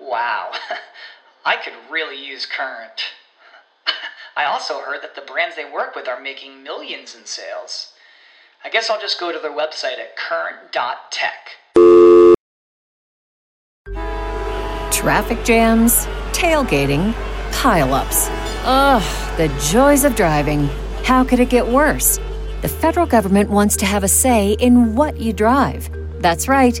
Wow, I could really use Current. I also heard that the brands they work with are making millions in sales. I guess I'll just go to their website at current.tech. Traffic jams, tailgating, pileups. Ugh, the joys of driving. How could it get worse? The federal government wants to have a say in what you drive. That's right.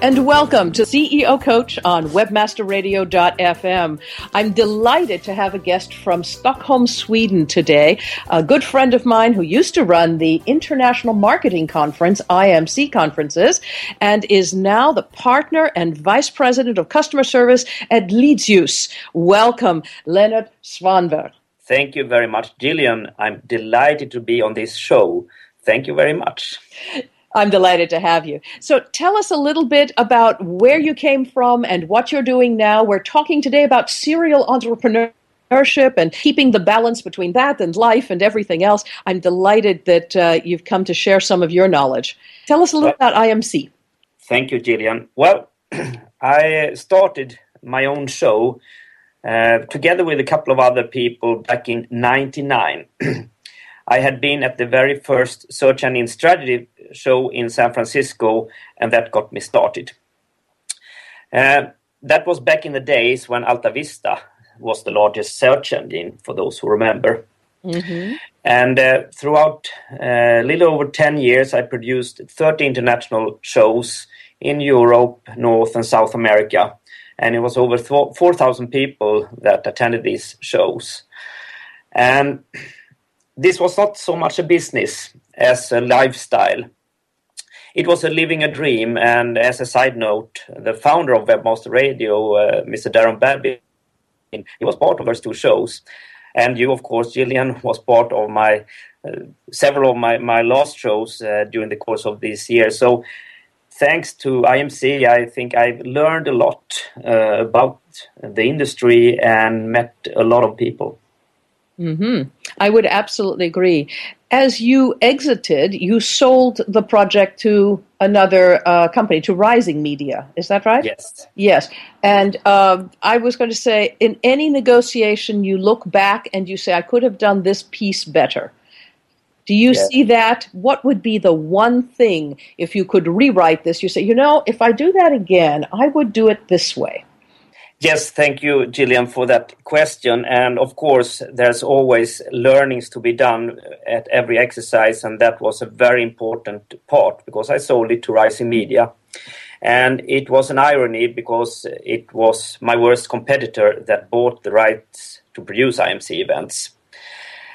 And welcome to CEO Coach on webmasterradio.fm. I'm delighted to have a guest from Stockholm, Sweden today, a good friend of mine who used to run the International Marketing Conference, IMC conferences, and is now the partner and vice president of customer service at Leadsius. Welcome, Lennart Svanberg. Thank you very much, Gillian. I'm delighted to be on this show. Thank you very much. I'm delighted to have you. So tell us a little bit about where you came from and what you're doing now. We're talking today about serial entrepreneurship and keeping the balance between that and life and everything else. I'm delighted that uh, you've come to share some of your knowledge. Tell us a little well, about IMC. Thank you, Gillian. Well, I started my own show uh, together with a couple of other people back in 99. I had been at the very first search engine strategy show in San Francisco, and that got me started. Uh, that was back in the days when Alta Vista was the largest search engine, for those who remember. Mm-hmm. And uh, throughout a uh, little over 10 years, I produced 30 international shows in Europe, North, and South America. And it was over 4,000 people that attended these shows. And this was not so much a business as a lifestyle. It was a living a dream, and as a side note, the founder of Webmaster Radio, uh, Mr. Daron Babin, he was part of those two shows. And you, of course, Gillian, was part of my uh, several of my, my last shows uh, during the course of this year. So, thanks to IMC, I think I've learned a lot uh, about the industry and met a lot of people. Mm-hmm. I would absolutely agree. As you exited, you sold the project to another uh, company, to Rising Media. Is that right? Yes. Yes. And uh, I was going to say, in any negotiation, you look back and you say, I could have done this piece better. Do you yes. see that? What would be the one thing if you could rewrite this? You say, you know, if I do that again, I would do it this way. Yes, thank you, Gillian, for that question. And of course, there's always learnings to be done at every exercise, and that was a very important part because I sold it to Rising Media. And it was an irony because it was my worst competitor that bought the rights to produce IMC events.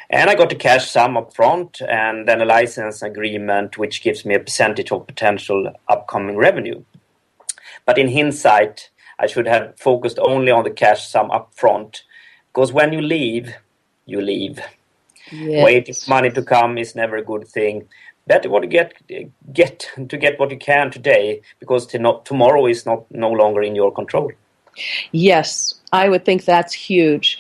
And I got the cash sum up front and then a license agreement, which gives me a percentage of potential upcoming revenue. But in hindsight, I should have focused only on the cash sum up front. Because when you leave, you leave. Yes. Waiting for money to come is never a good thing. Better what you get get to get what you can today because to not, tomorrow is not no longer in your control. Yes, I would think that's huge.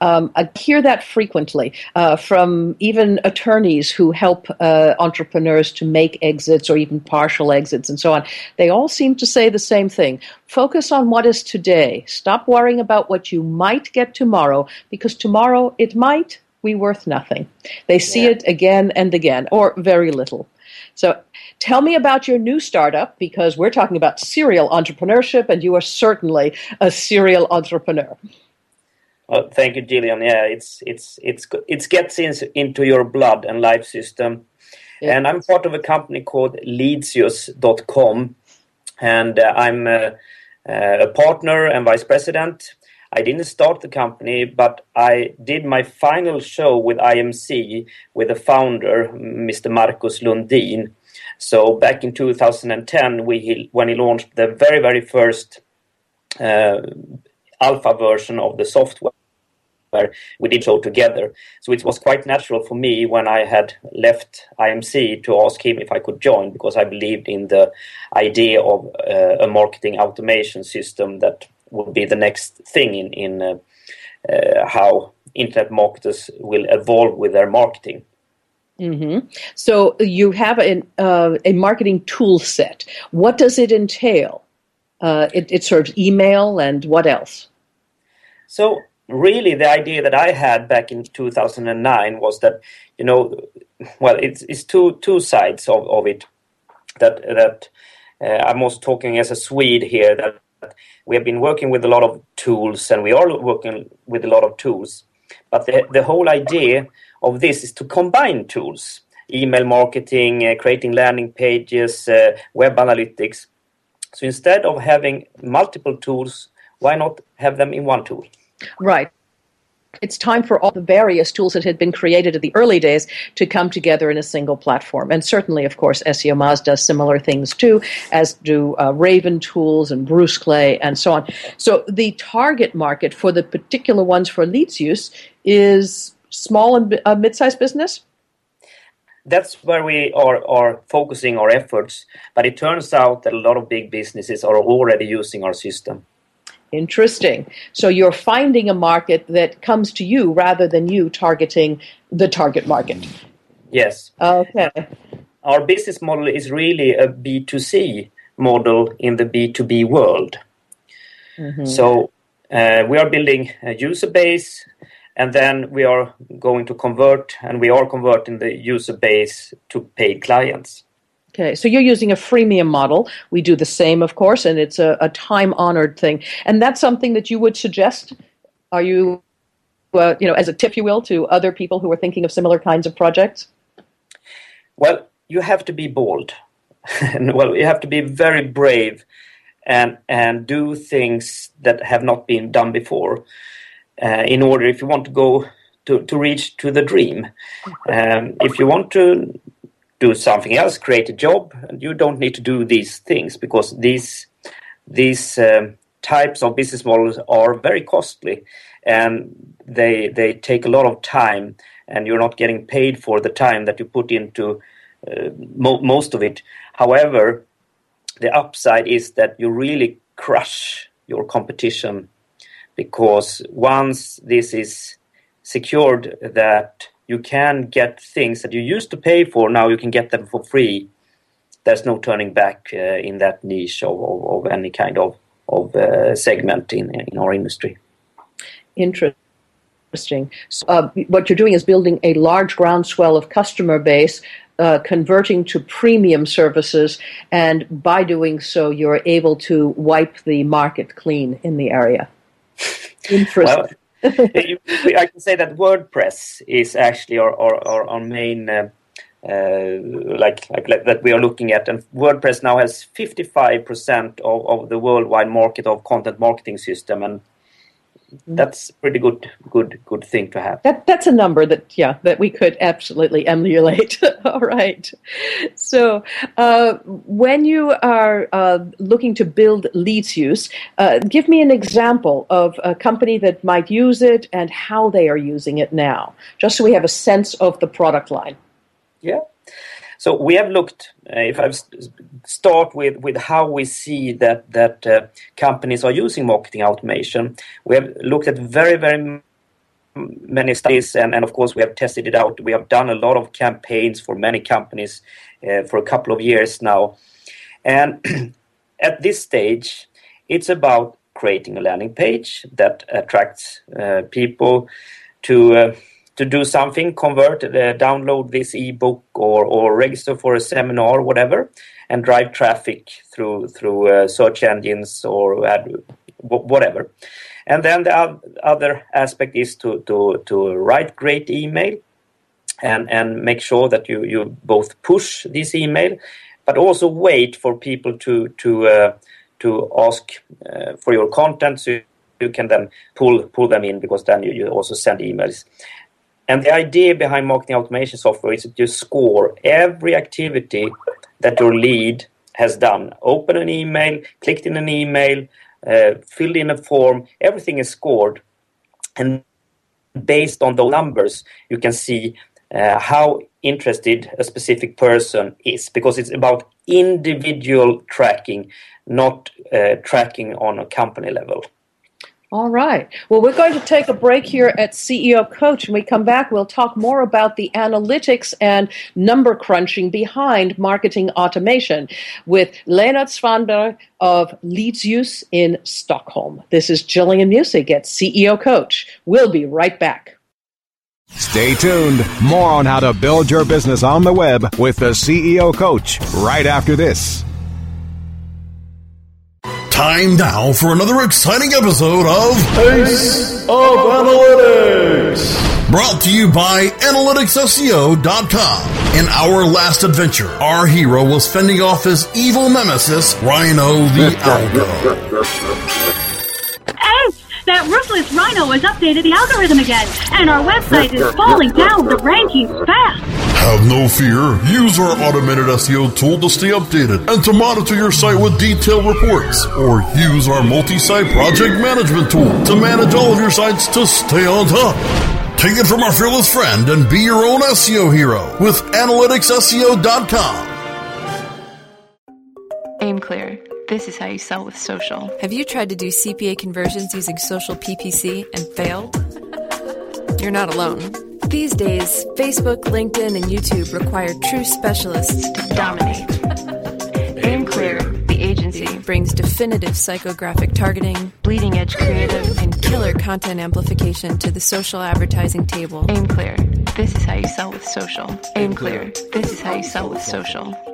Um, I hear that frequently uh, from even attorneys who help uh, entrepreneurs to make exits or even partial exits and so on. They all seem to say the same thing focus on what is today. Stop worrying about what you might get tomorrow because tomorrow it might be worth nothing. They see Yeah. it again and again or very little. So tell me about your new startup because we're talking about serial entrepreneurship and you are certainly a serial entrepreneur. Well, thank you, Gillian. Yeah, it's it's it's it gets in, into your blood and life system. Yeah. And I'm part of a company called Leadsius.com, and uh, I'm uh, uh, a partner and vice president. I didn't start the company, but I did my final show with IMC with the founder, Mr. Marcus Lundin. So back in 2010, we when he launched the very very first uh, alpha version of the software we did show together. So it was quite natural for me when I had left IMC to ask him if I could join because I believed in the idea of uh, a marketing automation system that would be the next thing in, in uh, uh, how internet marketers will evolve with their marketing. hmm So you have an, uh, a marketing tool set. What does it entail? Uh, it, it serves email and what else? So really, the idea that I had back in 2009 was that you know, well, it's it's two two sides of, of it. That that uh, I'm also talking as a Swede here that we have been working with a lot of tools and we are working with a lot of tools. But the the whole idea of this is to combine tools, email marketing, uh, creating landing pages, uh, web analytics. So instead of having multiple tools, why not have them in one tool? Right. It's time for all the various tools that had been created in the early days to come together in a single platform. And certainly, of course, SEOmoz does similar things too, as do uh, Raven Tools and Bruce Clay and so on. So the target market for the particular ones for Leadsius is small and uh, mid-sized business. that's where we are, are focusing our efforts. But it turns out that a lot of big businesses are already using our system. Interesting. So you're finding a market that comes to you rather than you targeting the target market. Yes. Okay. Our business model is really a B2C model in the B2B world. So uh, we are building a user base and then we are going to convert and we are converting the user base to paid clients. Okay, so you're using a freemium model. We do the same, of course, and it's a, a time honored thing. And that's something that you would suggest? Are you, uh, you know, as a tip, you will, to other people who are thinking of similar kinds of projects? Well, you have to be bold. well, you have to be very brave and and do things that have not been done before. Uh, in order, if you want to go to, to reach to the dream, um, if you want to do something else, create a job, and you don't need to do these things because these these um, types of business models are very costly and they they take a lot of time, and you're not getting paid for the time that you put into uh, mo- most of it. However, the upside is that you really crush your competition because once this is secured that you can get things that you used to pay for now you can get them for free there's no turning back uh, in that niche of, of, of any kind of, of uh, segment in, in our industry Interesting. So, uh, what you're doing is building a large groundswell of customer base, uh, converting to premium services, and by doing so, you're able to wipe the market clean in the area. Interesting. well i can say that wordpress is actually our, our, our, our main uh, uh, like, like like that we are looking at. And wordpress now has 55% of, of the worldwide market of content marketing system. And that's pretty good good good thing to have. That that's a number that yeah that we could absolutely emulate. All right. So uh, when you are uh, looking to build Leadsius, uh, give me an example of a company that might use it and how they are using it now, just so we have a sense of the product line. Yeah. So we have looked. Uh, if I start with, with how we see that that uh, companies are using marketing automation, we have looked at very very many studies, and, and of course we have tested it out. We have done a lot of campaigns for many companies uh, for a couple of years now, and at this stage, it's about creating a landing page that attracts people to to do something, convert, uh, download this ebook or, or register for a seminar, whatever, and drive traffic through through uh, search engines or ad, whatever. And then the other aspect is to, to, to write great email and, and make sure that you, you both push this email, but also wait for people to to uh, to ask uh, for your content so you can then pull pull them in because then you, you also send emails and the idea behind marketing automation software is that you score every activity that your lead has done. Open an email, clicked in an email, uh, filled in a form, everything is scored. And based on those numbers, you can see uh, how interested a specific person is because it's about individual tracking, not uh, tracking on a company level. All right. Well, we're going to take a break here at CEO Coach. When we come back, we'll talk more about the analytics and number crunching behind marketing automation with Lennart Svanberg of Leadsius in Stockholm. This is Gillian Muessig at CEO Coach. We'll be right back. Stay tuned. More on how to build your business on the web with the CEO Coach right after this. Time now for another exciting episode of Ace of Analytics. Brought to you by AnalyticsSEO.com. In our last adventure, our hero was fending off his evil nemesis, Rhino the Algo. Ace! That ruthless Rhino has updated the algorithm again, and our website is falling down the rankings fast. Have no fear. Use our automated SEO tool to stay updated and to monitor your site with detailed reports. Or use our multi site project management tool to manage all of your sites to stay on top. Take it from our fearless friend and be your own SEO hero with AnalyticsSEO.com. Aim clear. This is how you sell with social. Have you tried to do CPA conversions using social PPC and failed? You're not alone. These days, Facebook, LinkedIn, and YouTube require true specialists to dominate. Aim Clear, the agency, brings definitive psychographic targeting, bleeding edge creative, and killer content amplification to the social advertising table. Aim Clear, this is how you sell with social. Aim Clear, this is how you sell with social.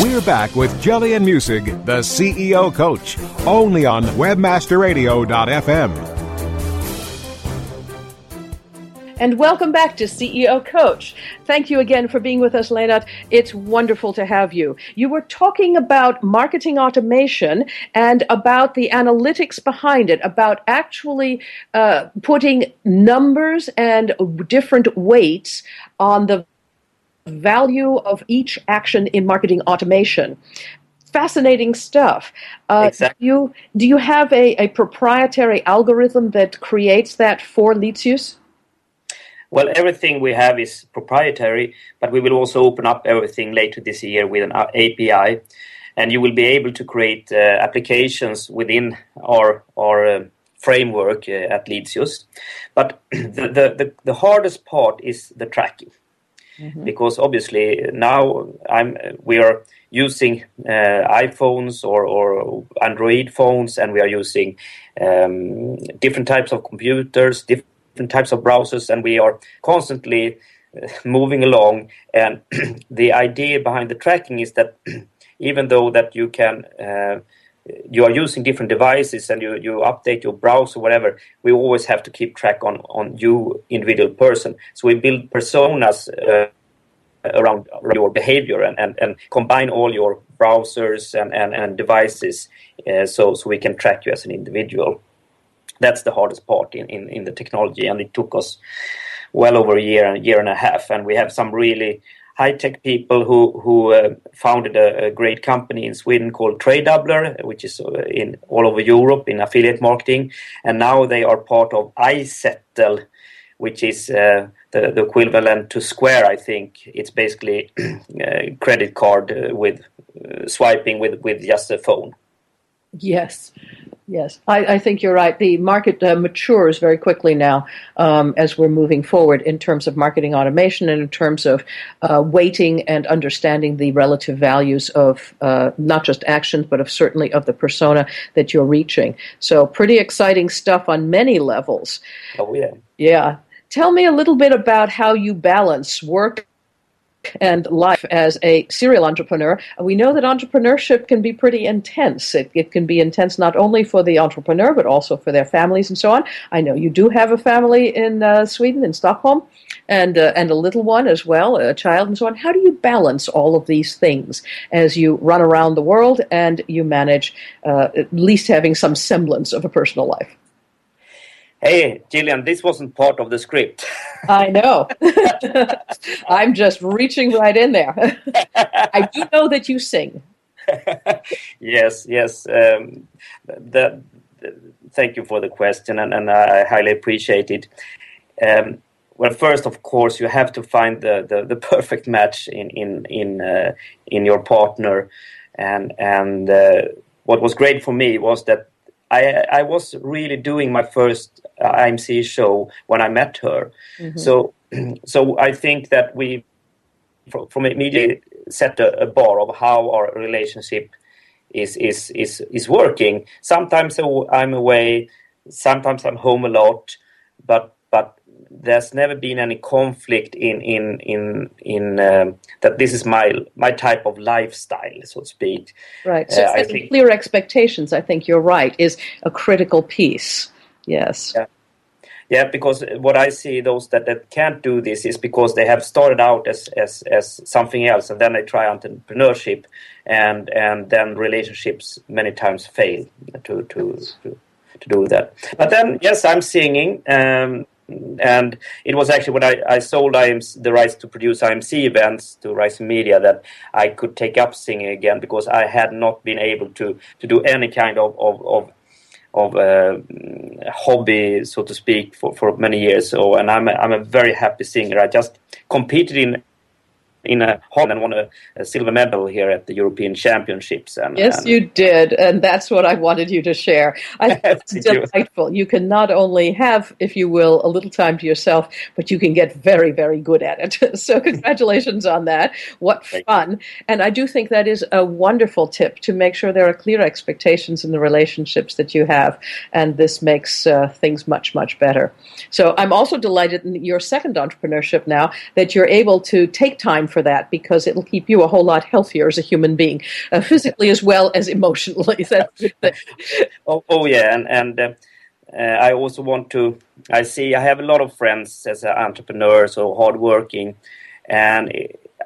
We're back with Gillian Muessig, the CEO coach, only on webmasterradio.fm. And welcome back to CEO Coach. Thank you again for being with us, Lennart. It's wonderful to have you. You were talking about marketing automation and about the analytics behind it, about actually uh, putting numbers and different weights on the value of each action in marketing automation fascinating stuff. Uh, exactly. do, you, do you have a, a proprietary algorithm that creates that for Leadsius? Well, everything we have is proprietary, but we will also open up everything later this year with an API, and you will be able to create uh, applications within our our uh, framework uh, at Leadsius. But the, the, the, the hardest part is the tracking. Mm-hmm. Because obviously now I'm we are using uh, iPhones or, or Android phones, and we are using um, different types of computers, different types of browsers, and we are constantly uh, moving along. And the idea behind the tracking is that even though that you can uh, you are using different devices and you, you update your browser whatever we always have to keep track on on you individual person. So we build personas uh, around your behavior and, and, and combine all your browsers and, and, and devices uh, so, so we can track you as an individual. That's the hardest part in, in, in the technology and it took us well over a year and a year and a half and we have some really high tech people who who uh, founded a, a, great company in Sweden called Tradedoubler, which is uh, in all over Europe in affiliate marketing, and now they are part of iZettle, which is uh, the, the, equivalent to Square. I think it's basically a credit card uh, with uh, swiping with with just a phone. Yes, Yes, I, I, think you're right. The market uh, matures very quickly now um, as we're moving forward in terms of marketing automation and in terms of uh, weighting and understanding the relative values of uh, not just actions, but of certainly of the persona that you're reaching. So, pretty exciting stuff on many levels. Oh, yeah. Yeah. Tell me a little bit about how you balance work and life as a serial entrepreneur. We know that entrepreneurship can be pretty intense. It, it, can be intense not only for the entrepreneur, but also for their families and so on. I know you do have a family in uh, Sweden, in Stockholm, and, uh, and a little one as well, a child and so on. How do you balance all of these things as you run around the world and you manage uh, at least having some semblance of a personal life? Hey, Gillian, this wasn't part of the script. I know. I'm just reaching right in there. I do know that you sing. yes, yes. Um, the, the, thank you for the question, and, and I highly appreciate it. Um, well, first, of course, you have to find the, the, the perfect match in in in uh, in your partner, and and uh, what was great for me was that I, I was really doing my first IMC show when I met her. Mm-hmm. So, so I think that we, from, immediately set a, a, bar of how our relationship is is is is working. Sometimes I'm away, sometimes I'm home a lot, but but there's never been any conflict in in in in um, that this is my my type of lifestyle, so to speak. Right. So uh, think, clear expectations. I think you're right. Is a critical piece. Yes. Yeah. Yeah, because what I see those that, that can't do this is because they have started out as, as, as something else and then they try entrepreneurship and and then relationships many times fail to to to, do that. But then yes, I'm singing. Um, and it was actually when I, I sold IMC, the rights to produce IMC events to Rising Media that I could take up singing again because I had not been able to to do any kind of of, of of a hobby, so to speak, for, for many years. So, and I'm a, I'm a very happy singer. I just competed in in uh, Holland and won a, a, silver medal here at the European Championships. And, yes, and you did, and that's what I wanted you to share. I it's delightful. You can not only have, if you will, a little time to yourself, but you can get very, very good at it. so, congratulations on that. What fun! And I do think that is a wonderful tip to make sure there are clear expectations in the relationships that you have, and this makes uh, things much, much better. So, I'm also delighted in your second entrepreneurship now that you're able to take time for that because it'll keep you a whole lot healthier as a human being, uh, physically as well as emotionally. oh, oh, yeah, and and uh, uh, I also want to. I see. I have a lot of friends as entrepreneurs or hardworking, and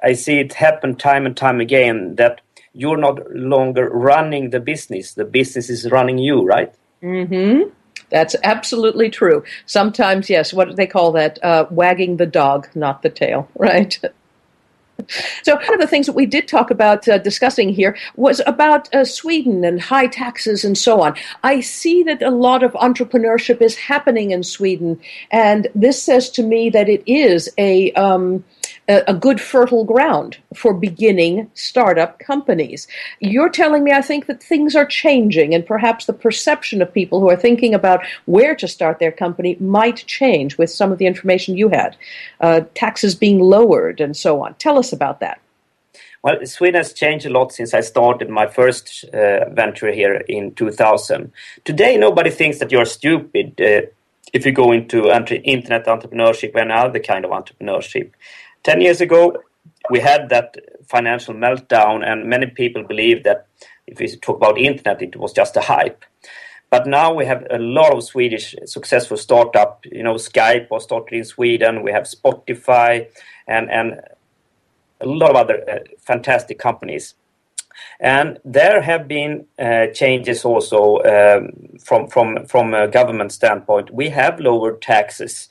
I see it happen time and time again that you're not longer running the business; the business is running you, right? Hmm. That's absolutely true. Sometimes, yes, what do they call that? Uh, wagging the dog, not the tail, right? So, one of the things that we did talk about uh, discussing here was about uh, Sweden and high taxes and so on. I see that a lot of entrepreneurship is happening in Sweden, and this says to me that it is a um, a, a good fertile ground for beginning startup companies. You're telling me, I think, that things are changing, and perhaps the perception of people who are thinking about where to start their company might change with some of the information you had, uh, taxes being lowered, and so on. Tell us about that. Well, Sweden has changed a lot since I started my first uh, venture here in 2000. Today, nobody thinks that you're stupid uh, if you go into internet entrepreneurship and other kind of entrepreneurship. 10 years ago, we had that financial meltdown, and many people believed that if we talk about internet, it was just a hype. But now we have a lot of Swedish successful startup. You know, Skype was started in Sweden. We have Spotify and and a lot of other uh, fantastic companies. And there have been uh, changes also um, from from from a government standpoint. We have lowered taxes,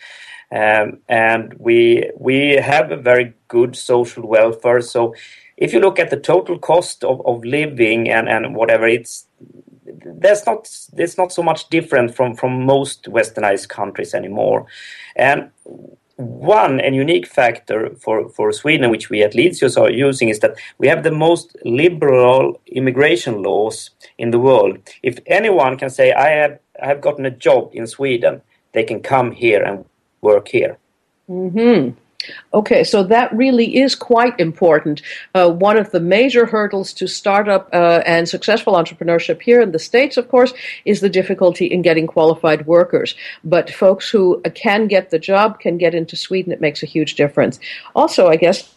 um, and we we have a very good social welfare. So, if you look at the total cost of, of living and, and whatever, it's there's not there's not so much different from from most westernized countries anymore, and one and unique factor for, for Sweden, which we at Leadsius are using, is that we have the most liberal immigration laws in the world. If anyone can say, I have, I have gotten a job in Sweden, they can come here and work here. hmm Okay, so that really is quite important. Uh, one of the major hurdles to startup uh, and successful entrepreneurship here in the States, of course, is the difficulty in getting qualified workers. But folks who can get the job can get into Sweden. It makes a huge difference. Also, I guess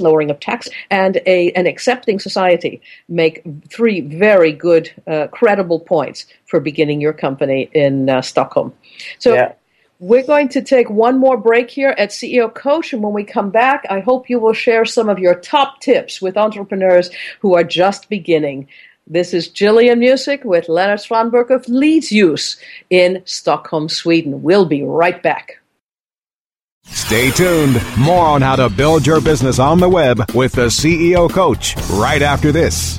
lowering of tax and a an accepting society make three very good uh, credible points for beginning your company in uh, Stockholm. So yeah. We're going to take one more break here at CEO Coach, and when we come back, I hope you will share some of your top tips with entrepreneurs who are just beginning. This is Gillian Muessig with Lennart Svanberg of Leadsius in Stockholm, Sweden. We'll be right back. Stay tuned. More on how to build your business on the web with the CEO Coach right after this.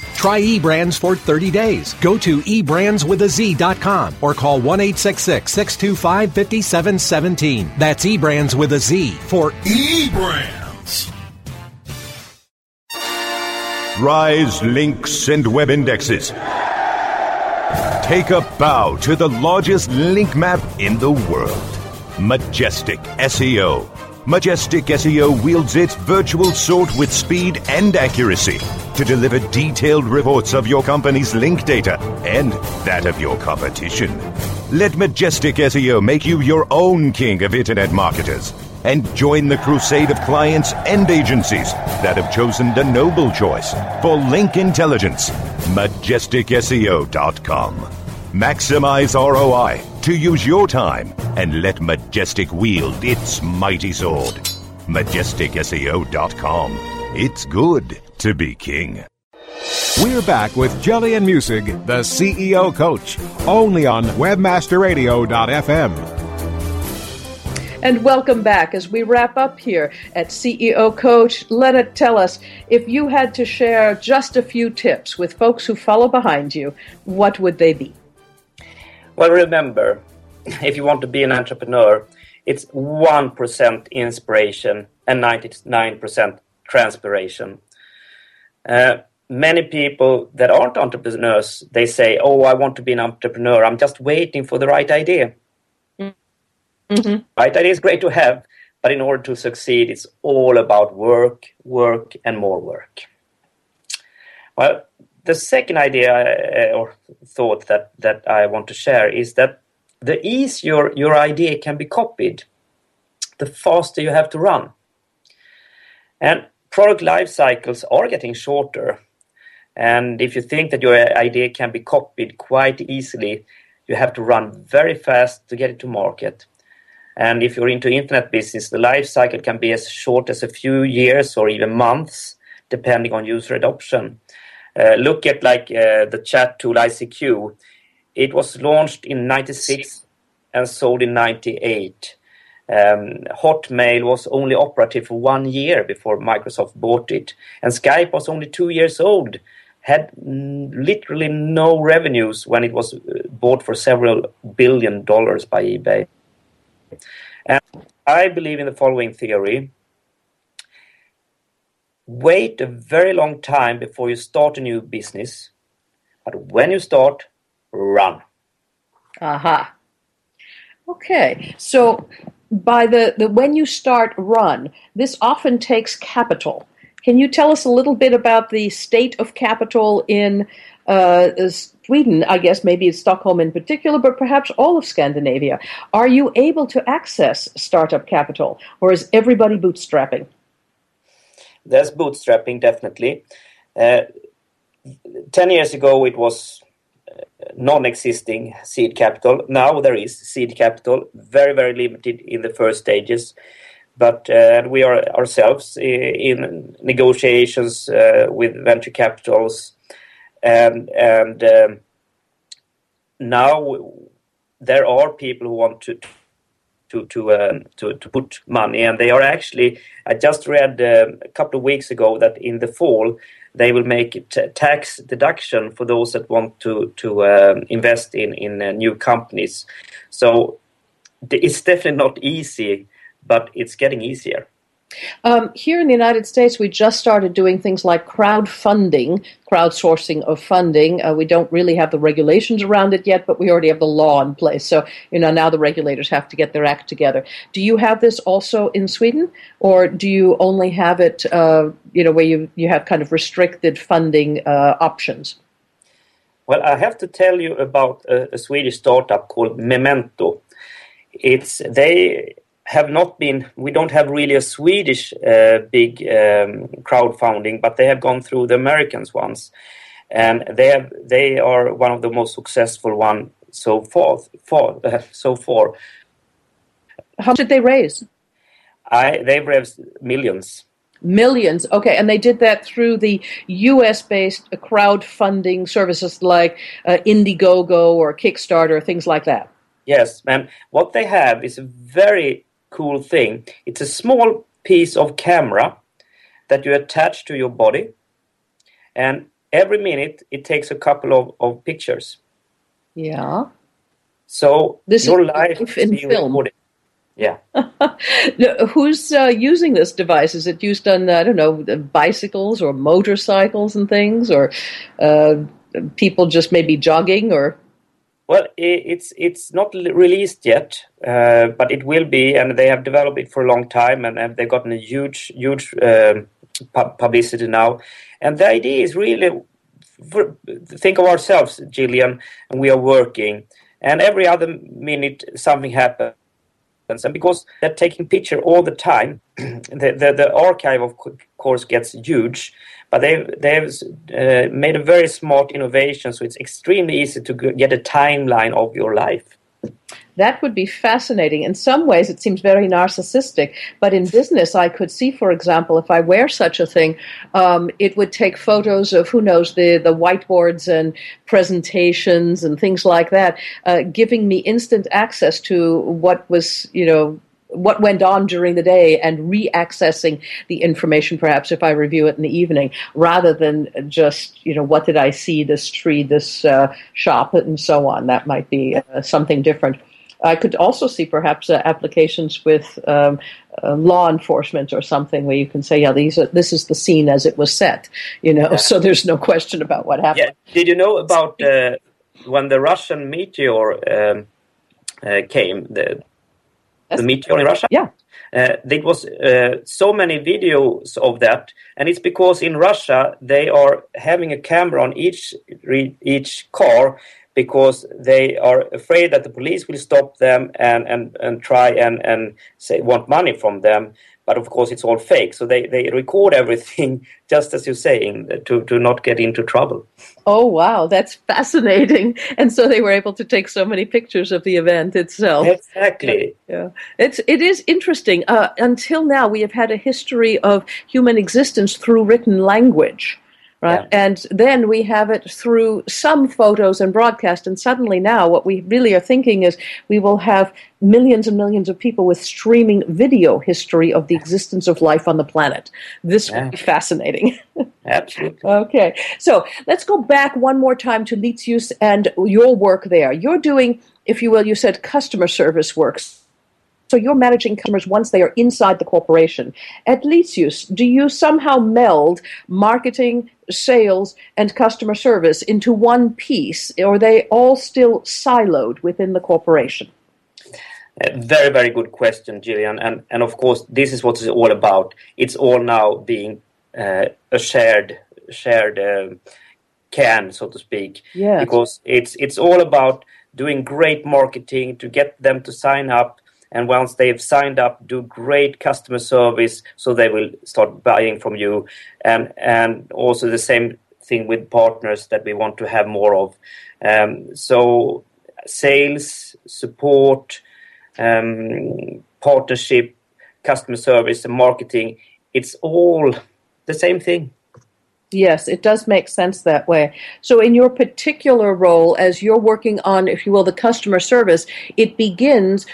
Try eBrands for 30 days. Go to eBrandsWithAZ.com or call 1 625 5717. That's eBrands with a Z for eBrands. Rise links and web indexes. Take a bow to the largest link map in the world. Majestic SEO. Majestic SEO wields its virtual sword with speed and accuracy to deliver detailed reports of your company's link data and that of your competition. Let Majestic SEO make you your own king of internet marketers and join the crusade of clients and agencies that have chosen the noble choice for link intelligence. MajesticSEO.com. Maximize ROI to use your time and let Majestic wield its mighty sword. MajesticSEO.com. It's good to be king. We're back with Gillian Muessig, the CEO coach, only on WebmasterRadio.fm. And welcome back as we wrap up here at CEO Coach. Lennart tell us if you had to share just a few tips with folks who follow behind you, what would they be? Well, remember, if you want to be an entrepreneur, it's 1% inspiration and 99% transpiration. Uh, many people that aren't entrepreneurs, they say, "Oh, I want to be an entrepreneur. I'm just waiting for the right idea." Mm-hmm. Right idea is great to have, but in order to succeed, it's all about work, work, and more work. Well, the second idea uh, or thought that that I want to share is that the easier your idea can be copied, the faster you have to run. And product life cycles are getting shorter and if you think that your idea can be copied quite easily, you have to run very fast to get it to market. And if you're into internet business, the life cycle can be as short as a few years or even months, depending on user adoption. Uh, look at like uh, the chat tool ICQ. It was launched in 96 and sold in 98. Um, Hotmail was only operative for one year before Microsoft bought it, and Skype was only two years old had literally no revenues when it was uh, bought for several billion dollars by eBay. And I believe in the following theory wait a very long time before you start a new business, but when you start, run. Aha. Okay, so by the, the when you start run, this often takes capital. Can you tell us a little bit about the state of capital in uh, Sweden? I guess maybe it's Stockholm in particular, but perhaps all of Scandinavia. Are you able to access startup capital, or is everybody bootstrapping? There's bootstrapping, definitely. Uh, 10 years ago, it was uh, non existing seed capital. Now there is seed capital, very, very limited in the first stages but we are ourselves in negotiations uh, with venture capitals, and and um, now there are people who want to to to, um, to to put money, and they are actually. I just read uh, a couple of weeks ago that in the fall they will make tax deduction for those that want to to um, invest in in uh, new companies. So it's definitely not easy but it's getting easier. Um, here in the United States, we just started doing things like crowdfunding, crowdsourcing of funding. Uh, we don't really have the regulations around it yet, but we already have the law in place. So, you know, now the regulators have to get their act together. Do you have this also in Sweden, or do you only have it, uh, you know, where you, you have kind of restricted funding uh, options? Well, I have to tell you about a, a Swedish startup called Memoto. It's they have not been we don't have really a swedish uh, big um, crowdfunding but they have gone through the americans ones and they have they are one of the most successful one so far for uh, so far. How did they raise? I they've raised millions. Millions okay and they did that through the us based crowdfunding services like uh, indiegogo or kickstarter things like that? Yes and what they have is a very cool thing. It's a small piece of camera that you attach to your body, and every minute it takes a couple of, of pictures. Yeah. So this your is life in film. Recorded. Yeah. Who's uh, using this device? Is it used on I don't know bicycles or motorcycles and things, or uh, people just maybe jogging or? Well, it's it's not released yet, uh, but it will be, and they have developed it for a long time, and, and they've gotten a huge, huge um, publicity now. And the idea is really for, think of ourselves, Gillian, and we are working, and every other minute something happens. And because they're taking picture all the time, the, the, the archive of course gets huge but they've they've uh, made a very smart innovation, so it's extremely easy to get a timeline of your life. That would be fascinating. In some ways, it seems very narcissistic, but in business, I could see, for example, if I wear such a thing, um, it would take photos of who knows the the whiteboards and presentations and things like that, uh, giving me instant access to what was, you know, what went on during the day and re-accessing the information perhaps if I review it in the evening rather than just you know what did I see this tree this uh, shop and so on that might be uh, something different I could also see perhaps uh, applications with um, uh, law enforcement or something where you can say, yeah, these are, this is the scene as it was set, you know, so there's no question about what happened. Yeah. Did you know about uh, when the Russian meteor um, uh, came, the, the meteor in Russia? Yeah. Uh, there was uh, so many videos of that, and it's because in Russia they are having a camera on each each car because they are afraid that the police will stop them and, and, and try and, and say want money from them. But of course, it's all fake. So they, they record everything, just as you're saying, to, to not get into trouble. Oh, wow. That's fascinating. And so they were able to take so many pictures of the event itself. Exactly. Yeah. It's, it is interesting. Uh, until now, we have had a history of human existence through written language right? Yeah. And then we have it through some photos and broadcast. And suddenly now, what we really are thinking is we will have millions and millions of people with streaming video history of the existence of life on the planet. This yeah. will be fascinating. Absolutely. okay, so let's go back one more time to Leadsius and your work there. You're doing, if you will, you said customer service works so you're managing customers once they are inside the corporation. At Leadsius, do you somehow meld marketing, sales, and customer service into one piece, or are they all still siloed within the corporation? Uh, very, very good question, Gillian. And, and of course, this is what it's all about. It's all now being uh, a shared shared uh, can, so to speak. Yes. Because it's it's all about doing great marketing to get them to sign up and once they've signed up do great customer service so they will start buying from you. And and also the same thing with partners that we want to have more of. Um, so sales support um, partnership customer service and marketing it's all the same thing. Yes, it does make sense that way. So, in your particular role, as you're working on, if you will, the customer service, it begins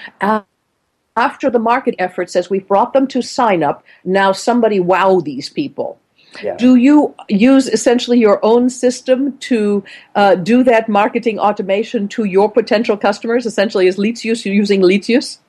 after the market effort says we've brought them to sign up, now somebody wow these people. Yeah. Do you use essentially your own system to uh, do that marketing automation to your potential customers? Essentially, is Leadsius using Leadsius?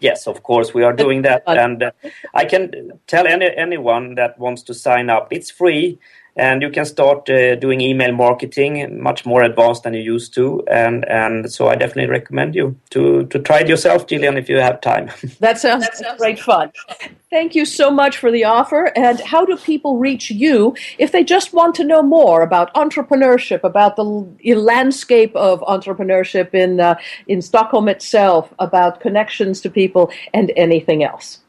Yes, of course, we are doing that, and uh, I can tell any anyone that wants to sign up. It's free and you can start uh, doing email marketing much more advanced than you used to. And and so i definitely recommend you to to try it yourself Gillian if you have time. That sounds, that sounds great fun. Thank you so much for the offer. And how do people reach you if they just want to know more about entrepreneurship about the landscape of entrepreneurship in uh, in stockholm itself about connections to people and anything else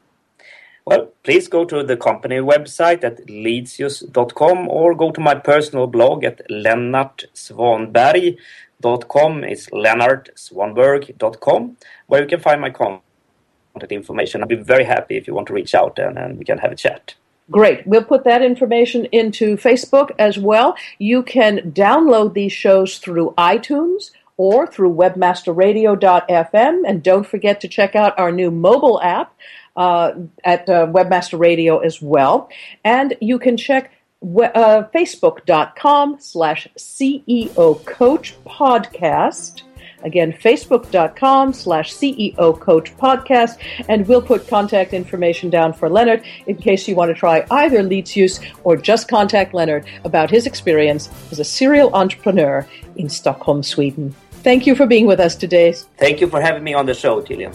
well, please go to the company website at leadsius.com or go to my personal blog at lennartsvanberg.com. It's lennartsvanberg.com where you can find my contact information. I'd be very happy if you want to reach out and, and we can have a chat. Great. We'll put that information into Facebook as well. You can download these shows through iTunes or through webmasterradio.fm. And don't forget to check out our new mobile app uh, at uh, Webmaster Radio as well. And you can check uh, facebook.com slash CEO Coach Podcast. Again, facebook.com slash CEO Coach Podcast. And we'll put contact information down for Lennart in case you want to try either Leadsius or just contact Lennart about his experience as a serial entrepreneur in Stockholm, Sweden. Thank you for being with us today. Thank you for having me on the show, Gillian.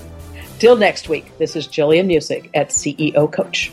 Till next week, this is Gillian Muessig at CEO Coach.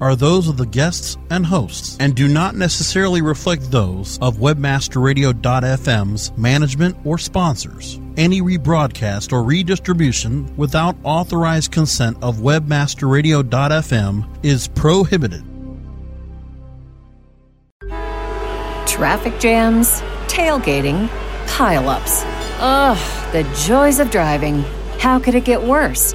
are those of the guests and hosts and do not necessarily reflect those of webmasterradio.fm's management or sponsors. Any rebroadcast or redistribution without authorized consent of webmasterradio.fm is prohibited. Traffic jams, tailgating, pileups. Ugh, the joys of driving. How could it get worse?